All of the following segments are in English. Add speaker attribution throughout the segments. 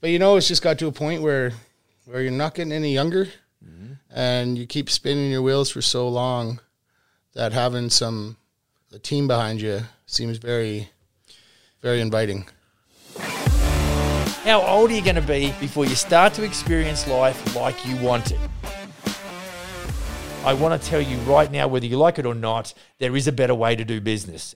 Speaker 1: but you know, it's just got to a point where where you're not getting any younger, mm-hmm. and you keep spinning your wheels for so long that having some a team behind you seems very very inviting.
Speaker 2: How old are you going to be before you start to experience life like you want it? I want to tell you right now, whether you like it or not, there is a better way to do business.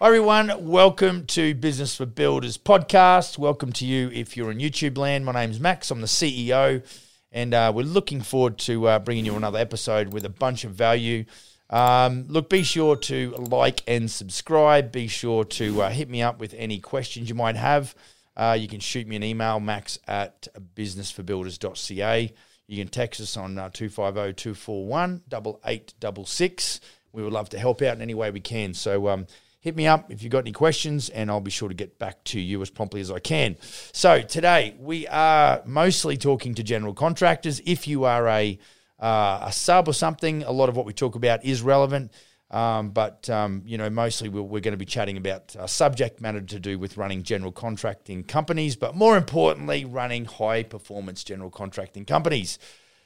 Speaker 2: Hi, everyone. Welcome to Business for Builders podcast. Welcome to you if you're on YouTube land. My name's Max. I'm the CEO, and uh, we're looking forward to uh, bringing you another episode with a bunch of value. Um, look, be sure to like and subscribe. Be sure to uh, hit me up with any questions you might have. Uh, you can shoot me an email, max at businessforbuilders.ca. You can text us on uh, 250 241 8866. We would love to help out in any way we can. So um, hit me up if you've got any questions, and I'll be sure to get back to you as promptly as I can. So today we are mostly talking to general contractors. If you are a uh, a sub or something, a lot of what we talk about is relevant. Um, but um, you know, mostly we're, we're going to be chatting about uh, subject matter to do with running general contracting companies, but more importantly, running high performance general contracting companies.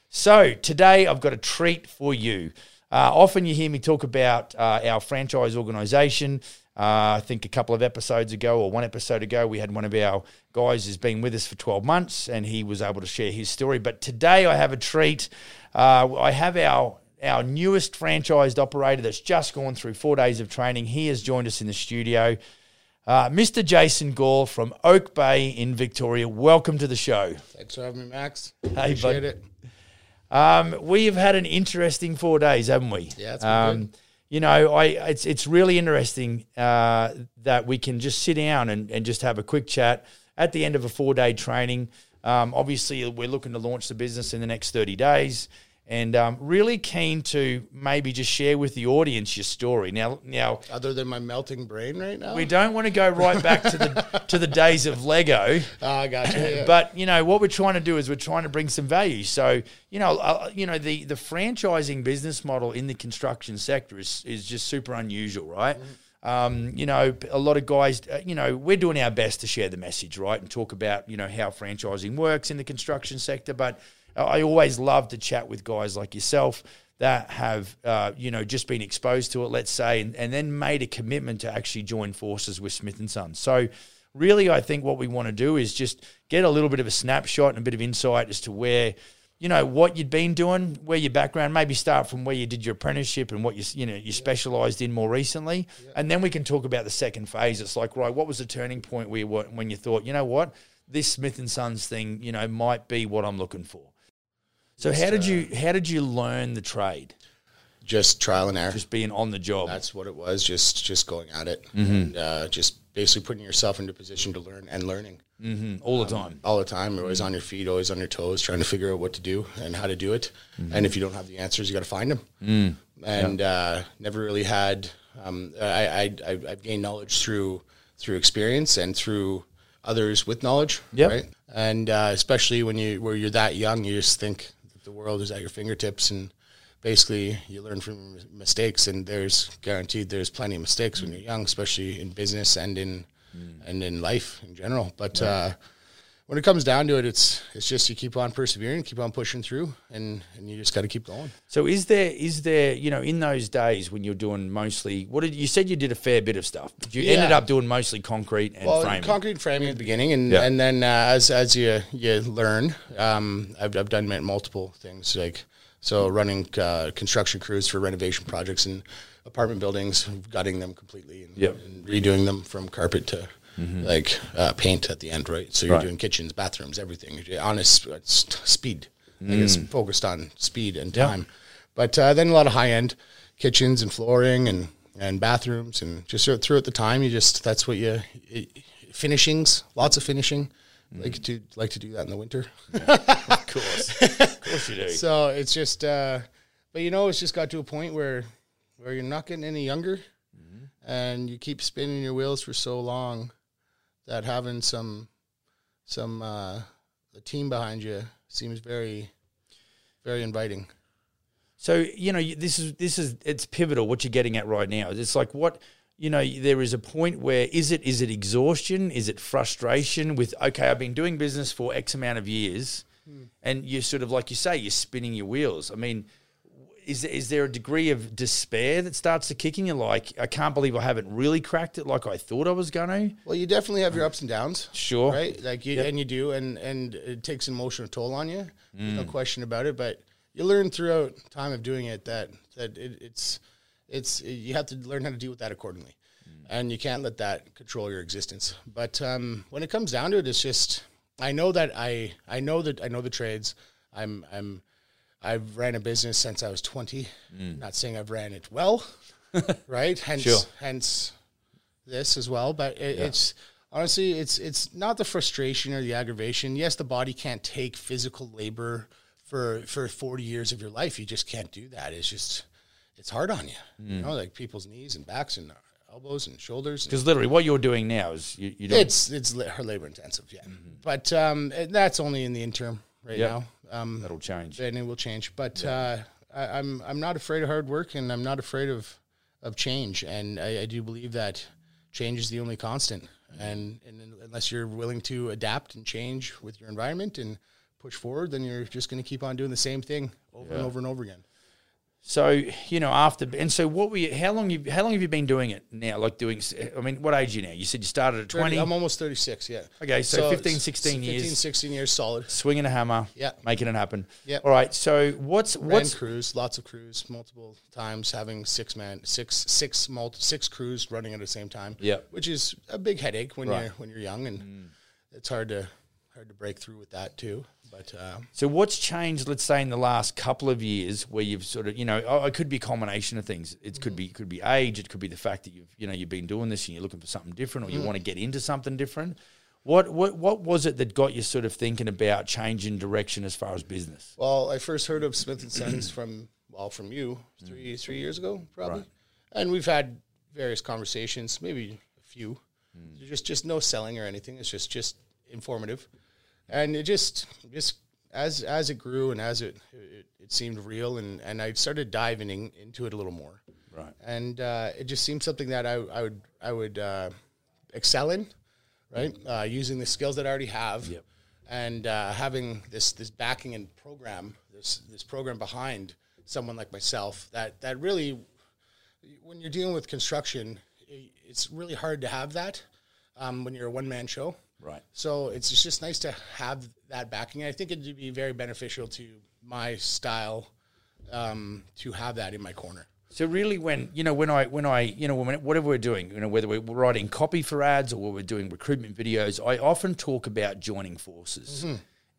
Speaker 2: So today I've got a treat for you. Uh, often you hear me talk about uh, our franchise organization. Uh, I think a couple of episodes ago, or one episode ago, we had one of our guys who's been with us for 12 months and he was able to share his story. But today I have a treat. Uh, I have our our newest franchised operator that's just gone through four days of training. He has joined us in the studio. Uh, Mr. Jason Gore from Oak Bay in Victoria. Welcome to the show.
Speaker 1: Thanks for having me, Max.
Speaker 2: Hey,
Speaker 1: Appreciate
Speaker 2: bud.
Speaker 1: it.
Speaker 2: Um, we have had an interesting four days, haven't we?
Speaker 1: Yeah, it's been
Speaker 2: um,
Speaker 1: good.
Speaker 2: You know, I it's it's really interesting uh, that we can just sit down and, and just have a quick chat at the end of a four day training. Um, obviously, we're looking to launch the business in the next thirty days, and um, really keen to maybe just share with the audience your story. Now, now
Speaker 1: Other than my melting brain right now.
Speaker 2: we don't want to go right back to the to the days of Lego.
Speaker 1: Oh, I got you. Yeah.
Speaker 2: But you know what we're trying to do is we're trying to bring some value. So you know, uh, you know the the franchising business model in the construction sector is is just super unusual, right? Um, you know, a lot of guys, uh, you know, we're doing our best to share the message, right, and talk about you know how franchising works in the construction sector. But I always love to chat with guys like yourself that have uh, you know just been exposed to it, let's say, and, and then made a commitment to actually join forces with Smith and Son. So really, I think what we want to do is just get a little bit of a snapshot and a bit of insight as to where, you know, what you'd been doing, where your background, maybe start from where you did your apprenticeship and what you, you know, you specialised in more recently, and then we can talk about the second phase. It's like, right, what was the turning point where you, were- when you thought, you know what, this Smith and Sons thing, you know, might be what I'm looking for. So how did you how did you learn the trade?
Speaker 1: just trial and error.
Speaker 2: Just being on the job.
Speaker 1: That's what it was. Just just going at it,
Speaker 2: Mm-hmm.
Speaker 1: and uh, just basically putting yourself into a position to learn and learning
Speaker 2: hmm all the time.
Speaker 1: all the time. You're always on your feet, always on your toes, trying to figure out what to do and how to do it. And if you don't have the answers, you got to find them. And uh, never really had. Um, I, I I I've gained knowledge through through experience and through others with knowledge.
Speaker 2: Yep.
Speaker 1: Right. And uh, especially when you where you're that young, you just think the world is at your fingertips and. Basically, you learn from mistakes, and there's guaranteed there's plenty of mistakes when you're young, especially in business and in and in life in general. But uh, when it comes down to it, it's it's just you keep on persevering, keep on pushing through, and and you just got to keep going.
Speaker 2: So is there is there you know in those days when you're doing mostly what did you said you did a fair bit of stuff. You ended up doing mostly concrete and
Speaker 1: Well,
Speaker 2: framing.
Speaker 1: concrete framing at the beginning, and
Speaker 2: Yeah.
Speaker 1: and then uh, as as you you learn, um, I've I've done multiple things like so running uh, construction crews for renovation projects and apartment buildings, gutting them completely and,
Speaker 2: Yep.
Speaker 1: and redoing them from carpet to. Like uh, paint at the end, right? So you're
Speaker 2: Right.
Speaker 1: doing kitchens, bathrooms, everything sp- s- speed. Like it's focused on speed and
Speaker 2: Yeah.
Speaker 1: time. But uh, then a lot of high end kitchens and flooring and, and bathrooms and just throughout the time, you just that's what you it, finishings, lots of finishing. Like to like to do that in the winter.
Speaker 2: of course, of course you do.
Speaker 1: So it's just, uh, but you know, it's just got to a point where where you're not getting any younger, and you keep spinning your wheels for so long that having some some uh, a team behind you seems very very inviting.
Speaker 2: So you know this is this is it's pivotal. What you're getting at right now. It's like what you know, there is a point where is it is it exhaustion? Is it frustration with okay, I've been doing business for X amount of years, and you're sort of like you say, you're spinning your wheels. I mean, is is there a degree of despair that starts to kick in? You're like, I can't believe I haven't really cracked it like I thought I was going to.
Speaker 1: Well, you definitely have your ups and downs.
Speaker 2: Sure.
Speaker 1: Right? Like you and you do and and it takes an emotional toll on you. There's no question about it, but you learn throughout time of doing it that that it, it's it's you have to learn how to deal with that accordingly. And you can't let that control your existence. But um, when it comes down to it, it's just I know that I I know that I know the trades. I'm I'm I've ran a business since I was 20. Mm. Not saying I've ran it well, right? Hence,
Speaker 2: Sure.
Speaker 1: hence this as well. But it, it's honestly, it's it's not the frustration or the aggravation. Yes, the body can't take physical labor for for 40 years of your life. You just can't do that. It's just it's hard on you. You mm. know, like people's knees and backs and elbows and shoulders.
Speaker 2: Because literally, what you're doing now is you, you don't.
Speaker 1: it's it's la- labor intensive, yeah. Mm-hmm. But um, that's only in the interim right
Speaker 2: Yep.
Speaker 1: now. Um,
Speaker 2: that'll change.
Speaker 1: and it will change. But uh, I, I'm I'm not afraid of hard work, and I'm not afraid of of change. And I, I do believe that change is the only constant. And, and unless you're willing to adapt and change with your environment and push forward, then you're just going to keep on doing the same thing over and over and over again.
Speaker 2: So you know, after and so what were you? How long you? How long have you been doing it now? Like doing? I mean, what age are you now? You said you started at twenty.
Speaker 1: I'm almost 36, yeah.
Speaker 2: Okay, so 15,
Speaker 1: it's
Speaker 2: 16
Speaker 1: 15,
Speaker 2: years.
Speaker 1: 16 years solid.
Speaker 2: swinging a hammer,
Speaker 1: Yeah.
Speaker 2: making it happen.
Speaker 1: Yeah.
Speaker 2: All right. So what's
Speaker 1: Ran
Speaker 2: what's
Speaker 1: crews, lots of crews, multiple times, having six man, six, six, multi, six crews running at the same time.
Speaker 2: Yeah.
Speaker 1: which is a big headache when
Speaker 2: Right.
Speaker 1: you're when you're young, and mm. it's hard to hard to break through with that too. But uh,
Speaker 2: so what's changed? Let's say in the last couple of years, where you've sort of you know, oh, it could be a combination of things. It could mm. be it could be age. It could be the fact that you've you know you've been doing this and you're looking for something different, or you mm. want to get into something different. What what what was it that got you sort of thinking about changing direction as far as business?
Speaker 1: well, I first heard of Smith and Sons from well from you three mm. three years ago probably, and we've had various conversations, maybe a few. Just just no selling or anything. It's just just informative, and it just just as as it grew and as it it, it seemed real, and and I started diving in, into it a little more.
Speaker 2: Right.
Speaker 1: and uh, it just seemed something that I, I would I would uh, excel in, right? Uh, using the skills that I already have,
Speaker 2: Yep.
Speaker 1: and uh, having this this backing and program this this program behind someone like myself that that really, when you're dealing with construction, it's really hard to have that um, when you're a one man show.
Speaker 2: Right.
Speaker 1: So it's just- nice to have that backing. I think it'd be very beneficial to my style um, to have that in my corner.
Speaker 2: So really, when you know, when I, when I, you know, when, whatever we're doing, you know, whether we're writing copy for ads or we're doing recruitment videos, I often talk about joining forces,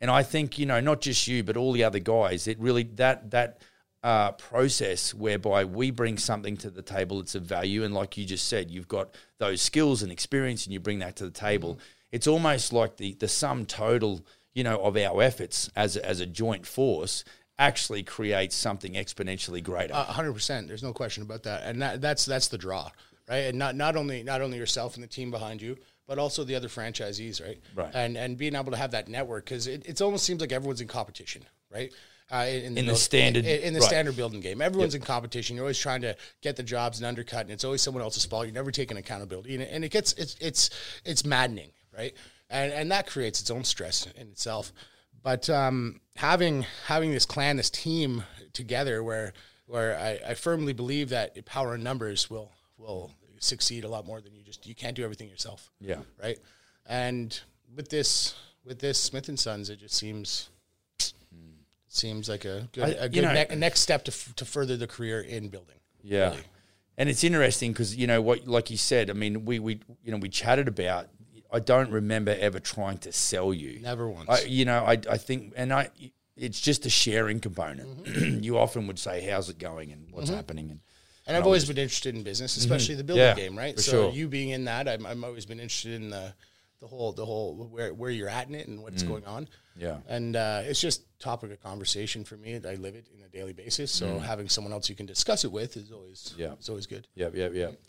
Speaker 2: and I think you know, not just you, but all the other guys. It really that that uh, process whereby we bring something to the table that's of value, and like you just said, you've got those skills and experience, and you bring that to the table. It's almost like the the sum total, you know, of our efforts as a, as a joint force actually creates something exponentially greater.
Speaker 1: A hundred percent. There's no question about that, and that, that's that's the draw, right? And not not only not only yourself and the team behind you, but also the other franchisees, right?
Speaker 2: Right.
Speaker 1: And and being able to have that network because it, it almost seems like everyone's in competition, right? Uh, in,
Speaker 2: the
Speaker 1: build-
Speaker 2: standard-
Speaker 1: in, in the
Speaker 2: right.
Speaker 1: standard building game, everyone's in competition. You're always trying to get the jobs and undercut, and it's always someone else's fault. You're never taking accountability, and it, and it gets it's it's it's maddening, right? And and that creates its own stress in itself. But um, having having this clan, this team together, where where I, I firmly believe that power in numbers will will succeed a lot more than you just you can't do everything yourself.
Speaker 2: Yeah.
Speaker 1: Right. And with this with this Smith and Sons, it just seems seems like a good a good
Speaker 2: know-
Speaker 1: ne- next step to f- to further the career in building.
Speaker 2: Yeah.
Speaker 1: really.
Speaker 2: And it's interesting because you know what, like you said. I mean, we we you know we chatted about. I don't remember ever trying to sell you.
Speaker 1: Never once.
Speaker 2: I, you know, I I think, and I, it's just a sharing component.
Speaker 1: Mm-hmm.
Speaker 2: you often would say, "How's it going?" and "What's happening?" and
Speaker 1: And I've always been interested in business, especially the building
Speaker 2: Mm-hmm. Yeah,
Speaker 1: game, right? so
Speaker 2: sure.
Speaker 1: you being in that, I'm, I'm always been interested in the the whole the whole where where you're at in it and what's going on.
Speaker 2: Mm. Yeah.
Speaker 1: And uh, it's just topic of conversation for me. I live it in a daily basis, so having someone else you can discuss it with is always
Speaker 2: Mm. Yeah.
Speaker 1: it's always good.
Speaker 2: Yep, yep, yep.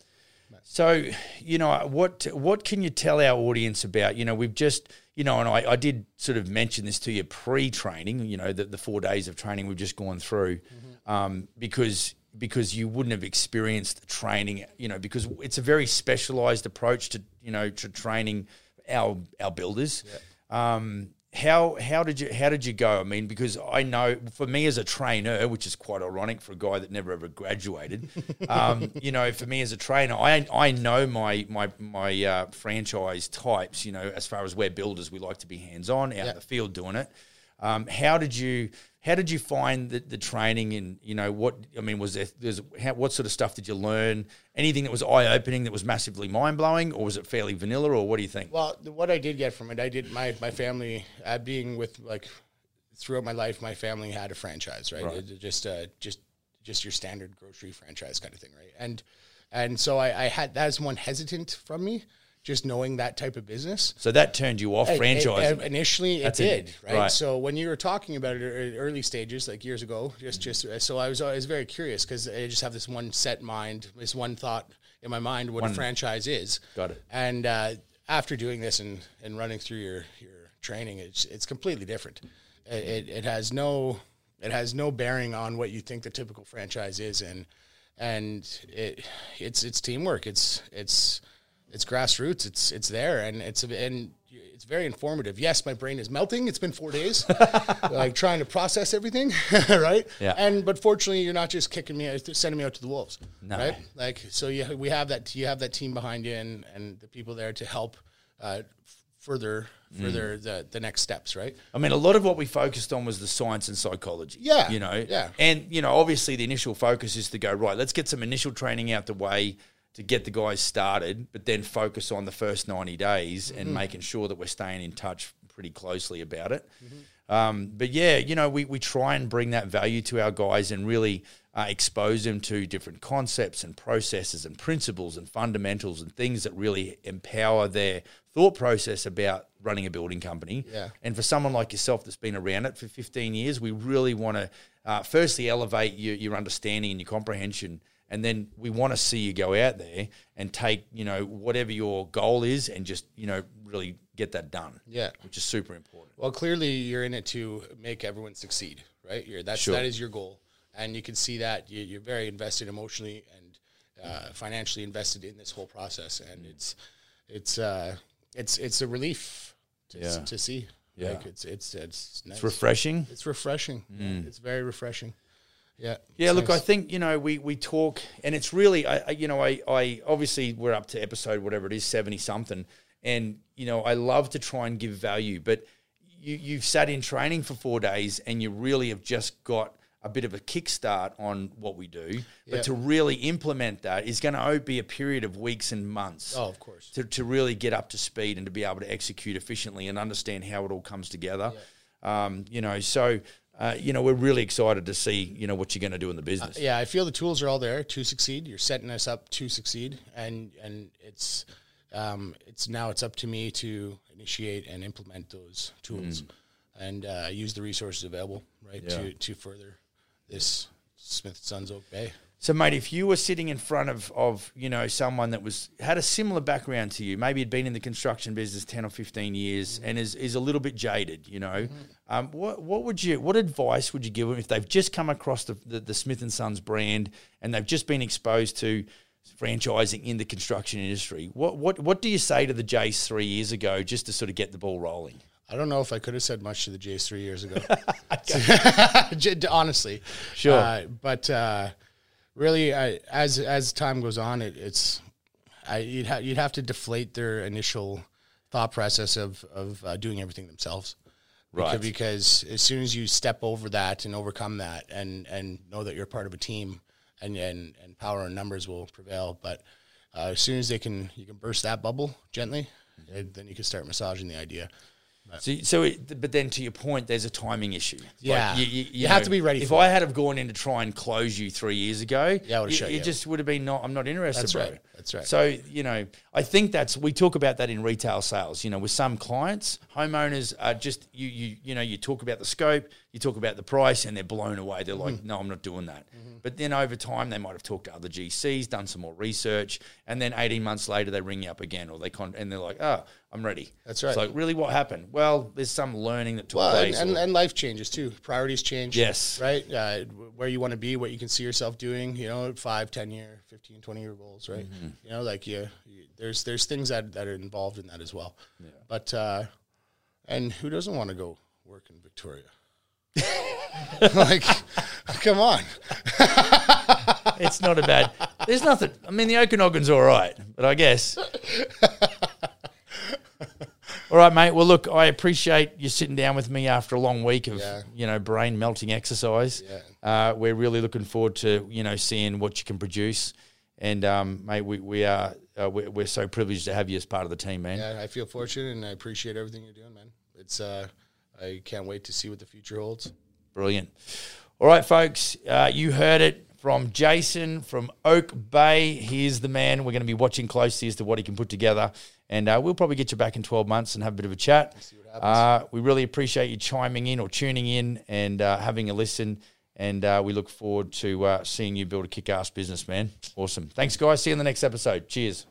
Speaker 2: So, you know, what what can you tell our audience about? You know, we've just, you know, and I, I did sort of mention this to you pre-training. You know, the, the four days of training we've just gone through, um, because because you wouldn't have experienced the training, you know, because it's a very specialized approach to, you know, to training our our builders. Um, how how did you how did you go? I mean, because I know for me as a trainer, which is quite ironic for a guy that never ever graduated, um, you know, for me as a trainer, I I know my my my uh, franchise types. You know, as far as we're builders, we like to be hands on out in the field doing it. Um, how did you how did you find the, the training and you know what I mean was there there's how, what sort of stuff did you learn anything that was eye opening that was massively mind blowing or was it fairly vanilla or what do you think
Speaker 1: Well, what I did get from it, I did my my family uh, being with like throughout my life, my family had a franchise, right? It- just uh, just just your standard grocery franchise kind of thing, right? And and so I, I had that's one hesitant from me, just knowing that type of business.
Speaker 2: so that turned you off franchise
Speaker 1: initially, it
Speaker 2: That's it.
Speaker 1: did, right?
Speaker 2: Right.
Speaker 1: So when you were talking about it in early stages, like years ago, just just uh, so I was always very curious because I just have this one set mind, this one thought in my mind what a franchise is.
Speaker 2: Got it.
Speaker 1: And uh, after doing this and, and running through your your training, it's it's completely different. It, it it has no it has no bearing on what you think the typical franchise is, and and it it's it's teamwork. It's it's it's grassroots. It's it's there, and it's and it's very informative. Yes, my brain is melting. It's been four days, like trying to process everything, right?
Speaker 2: Yeah.
Speaker 1: And but fortunately, you're not just kicking me, out, sending me out to the wolves,
Speaker 2: No.
Speaker 1: right? Like so, you we have that you have that team behind you, and and the people there to help uh, further
Speaker 2: Mm.
Speaker 1: further the the next steps, right?
Speaker 2: I mean, a lot of what we focused on was the science and psychology.
Speaker 1: Yeah,
Speaker 2: You know,
Speaker 1: yeah.
Speaker 2: And, you know, obviously the initial focus is to go, right, let's get some initial training out the way to get the guys started, but then focus on the first 90 days and
Speaker 1: Mm-hmm.
Speaker 2: making sure that we're staying in touch pretty closely about it.
Speaker 1: Mm-hmm.
Speaker 2: Um, but yeah, you know, we, we try and bring that value to our guys and really uh, expose them to different concepts and processes and principles and fundamentals and things that really empower their thought process about running a building company.
Speaker 1: Yeah.
Speaker 2: And for someone like yourself that's been around it for 15 years, we really want to uh, firstly elevate your, your understanding and your comprehension. And then we want to see you go out there and take, you know, whatever your goal is and just, you know, really get that done.
Speaker 1: Yeah.
Speaker 2: Which is super important.
Speaker 1: Well, clearly you're in it to make everyone succeed, right? You're, that's
Speaker 2: Sure.
Speaker 1: that is your goal, and you can see that you, you're very invested emotionally and uh, financially invested in this whole process, and it's it's uh, it's it's a relief to,
Speaker 2: Yeah.
Speaker 1: to see.
Speaker 2: Yeah.
Speaker 1: like it's it's it's nice.
Speaker 2: It's refreshing.
Speaker 1: It's refreshing. Yeah, it's very refreshing. Yeah.
Speaker 2: Yeah, look,
Speaker 1: nice.
Speaker 2: I think you know we we talk, and it's really, I, I you know, I I obviously we're up to episode whatever it is, seventy something, and you know, I love to try and give value, but you you've sat in training for four days, and you really have just got a bit of a kickstart on what we do, but
Speaker 1: Yeah.
Speaker 2: to really implement that is going to be a period of weeks and months.
Speaker 1: Oh, of course.
Speaker 2: To, to really get up to speed and to be able to execute efficiently and understand how it all comes together. Um, you know, so uh, you know we're really excited to see you know what you're going to do in the business.
Speaker 1: yeah, I feel the tools are all there to succeed. You're setting us up to succeed, and and it's um, it's now it's up to me to initiate and implement those tools, and uh, use the resources available, right,
Speaker 2: Yeah.
Speaker 1: to to further this Smith Sons Oak Bay.
Speaker 2: So, mate, if you were sitting in front of, of you know someone that was had a similar background to you, maybe had been in the construction business ten or fifteen years, and is, is a little bit jaded, you know, um, what what would you what advice would you give them if they've just come across the, the, the Smith and Sons brand and they've just been exposed to franchising in the construction industry? What what what do you say to the Jace three years ago just to sort of get the ball rolling?
Speaker 1: I don't know if I could have said much to the Jace three years ago. Honestly,
Speaker 2: Sure.
Speaker 1: Uh, but uh, really, I, as as time goes on, it, it's I, you'd ha- you'd have to deflate their initial thought process of of uh, doing everything themselves.
Speaker 2: Right.
Speaker 1: Because, because as soon as you step over that and overcome that, and and know that you're part of a team, and and, and power and numbers will prevail. But uh, as soon as they can, you can burst that bubble gently, eh, then you can start massaging the idea.
Speaker 2: So, so it, but then to your point, there's a timing issue.
Speaker 1: Yeah. You have to be ready
Speaker 2: If I
Speaker 1: it.
Speaker 2: had have gone in to try and close you three years ago,
Speaker 1: Yeah, I
Speaker 2: you, you
Speaker 1: you
Speaker 2: just would have been not. I'm not interested.
Speaker 1: That's
Speaker 2: bro.
Speaker 1: right. That's right.
Speaker 2: So you know, I think that's we talk about that in retail sales. You know, with some clients, homeowners are just you you you know you talk about the scope, you talk about the price and they're blown away. They're like, no, I'm not doing that. But then over time, they might have talked to other GCs, done some more research, and then 18 months later, they ring you up again, or they con- and they're like, oh, I'm ready.
Speaker 1: That's right.
Speaker 2: It's like, really, what happened? Well, there's some learning that took
Speaker 1: Well,
Speaker 2: place.
Speaker 1: and,
Speaker 2: or-
Speaker 1: and life changes too. Priorities change.
Speaker 2: Yes.
Speaker 1: Right. Uh, where you want to be, what you can see yourself doing. You know, five, ten year, 15, 20 year goals. Right.
Speaker 2: Mm-hmm.
Speaker 1: You know, like you, there's there's things that that are involved in that as well. Yeah. But uh, and who doesn't want to go work in Victoria? like, come on.
Speaker 2: it's not a bad. There's nothing. I mean, the Okanagan's all right, but I guess. all right, mate. Well, look, I appreciate you sitting down with me after a long week of
Speaker 1: Yeah.
Speaker 2: you know brain melting exercise. Uh, we're really looking forward to you know seeing what you can produce, and um, mate, we we are uh, we're, we're so privileged to have you as part of the team, man.
Speaker 1: Yeah, I feel fortunate and I appreciate everything you're doing, man. It's uh, I can't wait to see what the future holds.
Speaker 2: Brilliant. All right, folks, uh, you heard it from Jason from Oak Bay. He's the man. We're going to be watching closely as to what he can put together. And uh, we'll probably get you back in 12 months and have a bit of a chat. Uh, we really appreciate you chiming in or tuning in and uh, having a listen. And uh, we look forward to uh, seeing you build a kick ass business, man. Awesome. Thanks, guys. See you in the next episode. Cheers.